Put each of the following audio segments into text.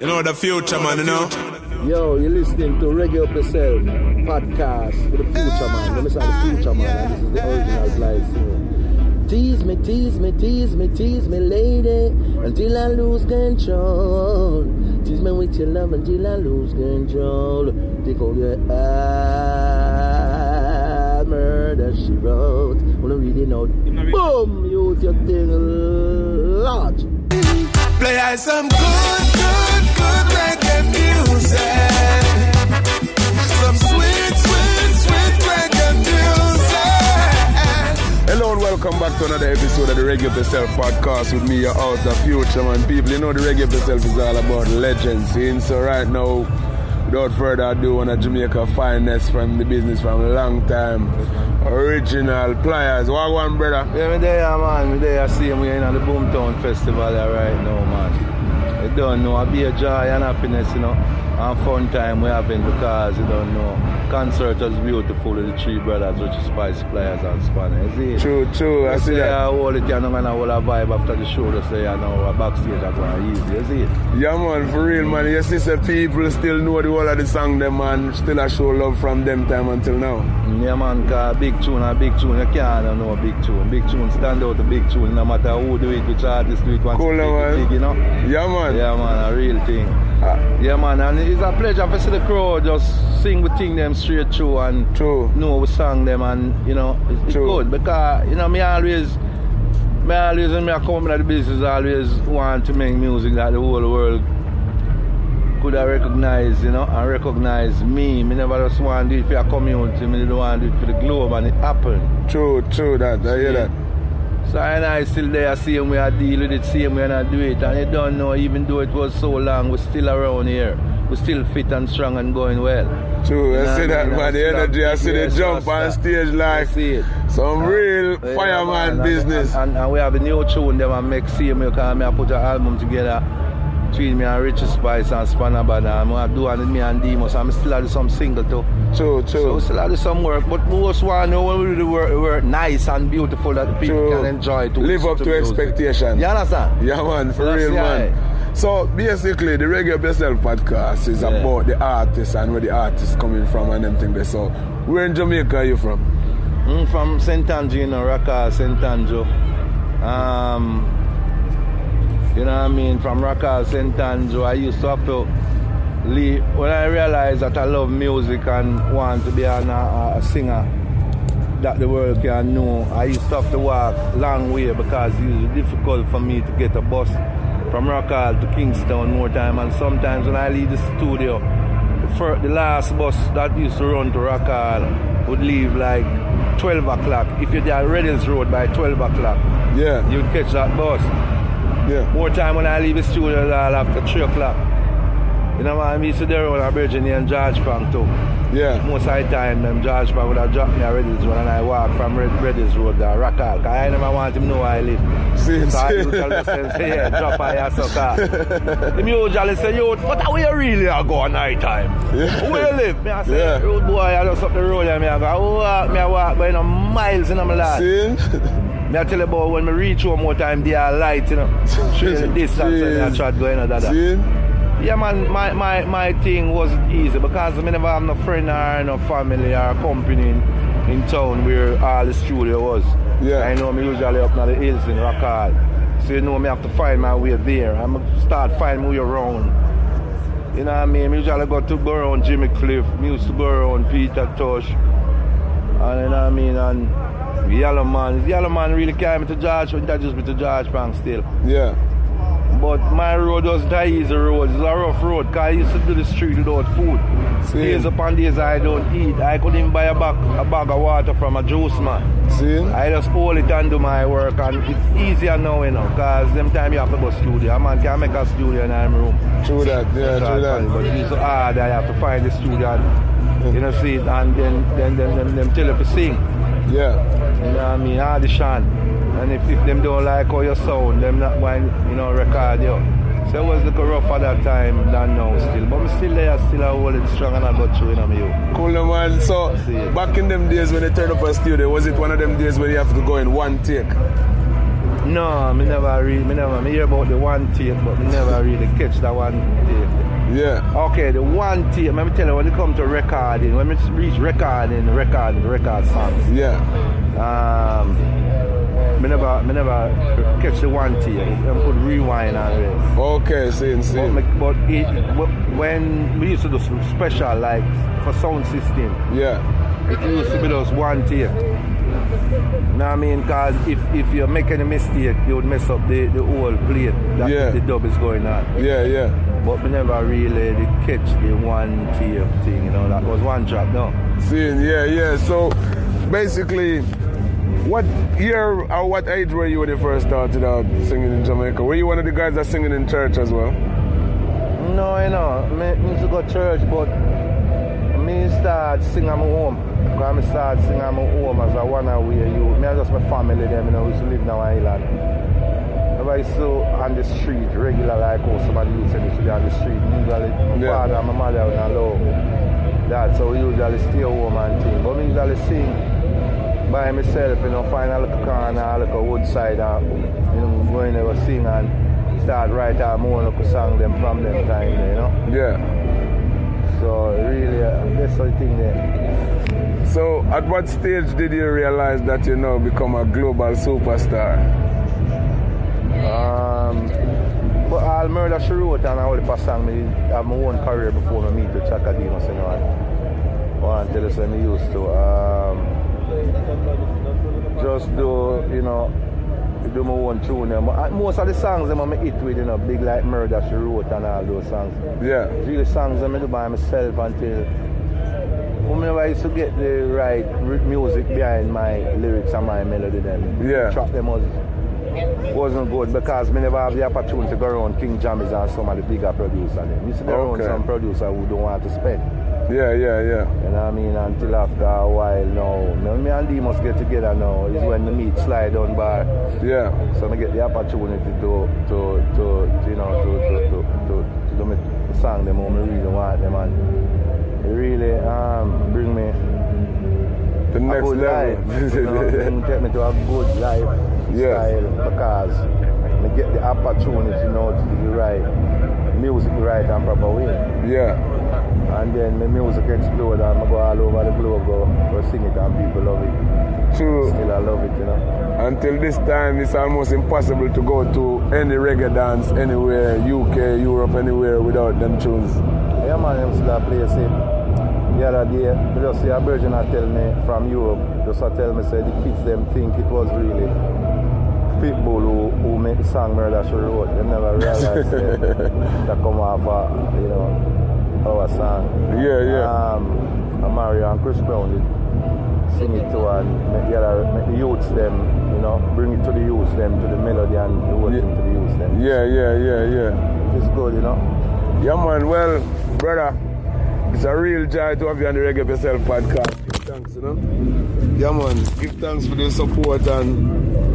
You know the future, man, you know? Yo, you're listening to Reggae Up Yourself podcast with the future man. Let me say the future man, and this is the original Glide Singer. Tease me, tease me, tease me, tease me, lady, until I lose control. Tease me with your love until I lose control. Take all your ah, murder she wrote. Wanna read it out? Boom! Use your thing large. Play us some good, good, good reggae music. Some sweet, sweet, sweet reggae music. Hello and welcome back to another episode of the Reggae Yourself podcast with me, your host, the future man. People, you know the Reggae Yourself is all about legends. See? So right now, without further ado, one of Jamaica finest from the business from a long time. Original players. What one, brother? Yeah, me there, man. Me there, I see him. We're in the Boomtown Festival right now, man. You don't know, it be a joy and happiness, you know, and fun time we're having because, you don't know, concert was beautiful with the three brothers, which is Spice Pliers and Spanner. You see? True, true. I see that. I hold it, you know, and I hold a vibe after the show, to say, you know, a backstage, that's why easy. You see? Yeah, man, for real, man. You see, some people still know the whole of the song, them, man. Still a show love from them time until now. Yeah, man, cause big tune and big tune, you can't know a big tune. Big tune stand out a big tune, no matter who do it, which artist do it, once Cool, it man. big, you know? Yeah, man. Yeah, man, a real thing. Ah. Yeah, man, and it's a pleasure to see the crowd just sing with thing them straight through and True. know we sang them and, you know, it's, it's good because, you know, me always, me always, when me come into the business, I always want to make music that the whole world could have recognized, you know, and recognize me. Me never just want to do it for a community, me don't want to do it for the globe and it happened. True, true, that. I hear that. So and I still there, same way I deal with it, same way and I do it. And you don't know, even though it was so long, we're still around here. We're still fit and strong and going well. True, I You know see that, man. The energy, I see the jump on stage like I see it. some real fireman man, business. And, we have a new tune them and make same way because I put an album together between me and Richie Spice and Spanner Banner and I do with me and Demus I'm still do some single too. True, So true. we still do some work, but most want to know when we do the work, work nice and beautiful that people True. can enjoy to Live up to music. expectation. You understand? Yeah, man, for That's real, man. So basically, the Reggae Up Yourself podcast is Yeah. about the artists and where the artists coming from and them things. So, where in Jamaica are you from? Mm, from St. Andrew, you know, Raka, St. Andrew. Um, you know what I mean? From Raka, St. Andrew, I used to have to leave. When I realized that I love music and want to be an, a, a singer that the world can know, I used to have to walk long way because it was difficult for me to get a bus from Rock Hall to Kingston more time. And sometimes when I leave the studio, the, fir- the last bus that used to run to Rock Hall would leave like 12 o'clock. If you're there at Red Hills Road by 12 o'clock, Yeah, you'd catch that bus. Yeah. More time when I leave the studio, it's all after 3 o'clock. You know what I mean? So there on a bridge and George Phang too. Yeah, Most of the time, them George Phang would have dropped me at Red Hills Road and I walk from Red, Reddings Road to Rock Hall. Cause I never want him to know where I live. see, So I see. usually say, yeah, drop by your sucker. Them usually say, yo, what are we really are go at night time? Yeah. Where you live? Me I say, Yeah. road boy, I just up the road and me I go, oh, walk, me I walk by no miles in my life. See? Me I tell you about when me reach home more time, they are light, you know. Distance and I try to go in and that. See? Yeah, man, my, my, my thing wasn't easy because I never have no friend or no family or company in, in town where all the studio was. Yeah. I know me usually up in the hills in Rock Hall. So you know me have to find my way there. I'm gonna start finding my way around. You know what I mean? Me usually go to go around Jimmy Cliff. Me used to go around Peter Tosh. And you know what I mean? And Yellow Man. Yellow Man really carry me to George, introduced me to George Phang still. Yeah. But my road wasn't a easy road. It's a rough road because I used to do the street without food. See? Days upon days I don't eat. I couldn't even buy a bag, a bag of water from a juice man. See? I just hold it and do my work and it's easier now, you know, because them time you have to go studio. A man can make a studio in my room. True that. Yeah, true that. But it's hard I have to find the studio and, you know, see it and then then then them, them tell you to sing. Yeah. You know what I mean? Audition. And if, if them don't like all your sound, them not going, you know, record you. So it was looking rough at that time than now still. But I'm still there, still I hold it strong and I got through, you know, me. Cool, man. So, back in them days when they turned up a studio, was it one of them days where you have to go in one take? No, me never really, me never, me hear about the one take, but me never really catch that one. Yeah. Okay, the one tape, let me tell you, when it comes to recording, when we reach recording, record, record songs, Yeah. um, me never, me never catch the one tape and put rewind on it. Okay, seeing, But, seeing. me- but it, when we used to do some special, like for sound system, Yeah. it used to be just one tape. Know what I mean? Because if, if you make any mistake, you would mess up the, the whole plate that Yeah. the dub is going on. Yeah, yeah. But we never really did catch the one tape thing, you know, that was one track, no. Seeing, yeah, yeah. So, basically, what year or what age were you when you first started out singing in Jamaica? Were you one of the guys that singing in church as well? No, you know, me, me used to go to church, but me start sing at my home. Because me start sing at my home as a one away youth. Me and just my family them, you know, we used to live in our island. I to on the street, regular like how somebody used to be on the street. Usually my Yeah. father and my mother would not allow that, so we usually stay home and thing. But me usually sing by myself, you know, find a little corner, a little woodside and you know, go in there sing and start write our own little song them from them time you know. Yeah. So really uh, that's the thing there. So, at what stage did you realize that you now become a global superstar? Um, but all murder she wrote and all the song me have my own career before me meet with Chaka Demus, you know. And one tell us me used to um, just do, you know, do my own tune. them. And Most of the songs them I'm hit with, you know, big like murder she wrote and all those songs. Yeah. Really songs them I do by myself until whenever I used to get the right music behind my lyrics and my melody then Yeah. track them was wasn't good because me never have the opportunity to go around King Jammy's and some of the bigger producers. Them. To go around Okay. some producer who don't want to spend. Yeah, yeah, yeah. You know what I mean? Until after a while now. Now me and Demus get together now is when the meet slide on bar. Yeah. So I get the opportunity to to to, to you know to to to to, to do my song them how I really want them and it really um bring me The next good life. you know, level. take me to a good life Yeah. style because I get the opportunity you know to do the right music the right and proper way. yeah. And then my music explode and I go all over the globe go, go sing it and people love it. True. Still I love it, you know. Until this time, it's almost impossible to go to any reggae dance anywhere, UK, Europe, anywhere without them tunes. Yeah man, them still a play the other day, just see a virgin I tell me from Europe, just tell me say the kids them think it was really Pitbull who, who made the song Murder She Wrote. They never realized say, that come off a, you know, our song. Yeah, yeah. Um, and Mario and Chris Brown did sing it to and make the, other, make the youths them, you know, bring it to the youths them, to the melody and the whole Yeah. to the youths them. Yeah, yeah, yeah, yeah. It's good, you know. Yeah, man. Well, brother, it's a real joy to have you on the Reggae Yourself podcast. Give thanks, you know. Yeah, man. Give thanks for the support and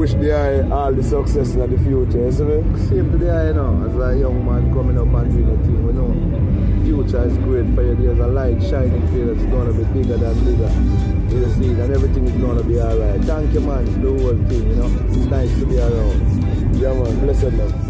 wish the eye all the success in the future, you see me? Same today, you know, as a young man coming up and doing a thing, you know, future is great for you. There's a light shining for you that's gonna be bigger than bigger. You see, and everything is gonna be alright. Thank you, man, for the whole thing, you know. It's nice to be around. Yeah, man. Blessed love.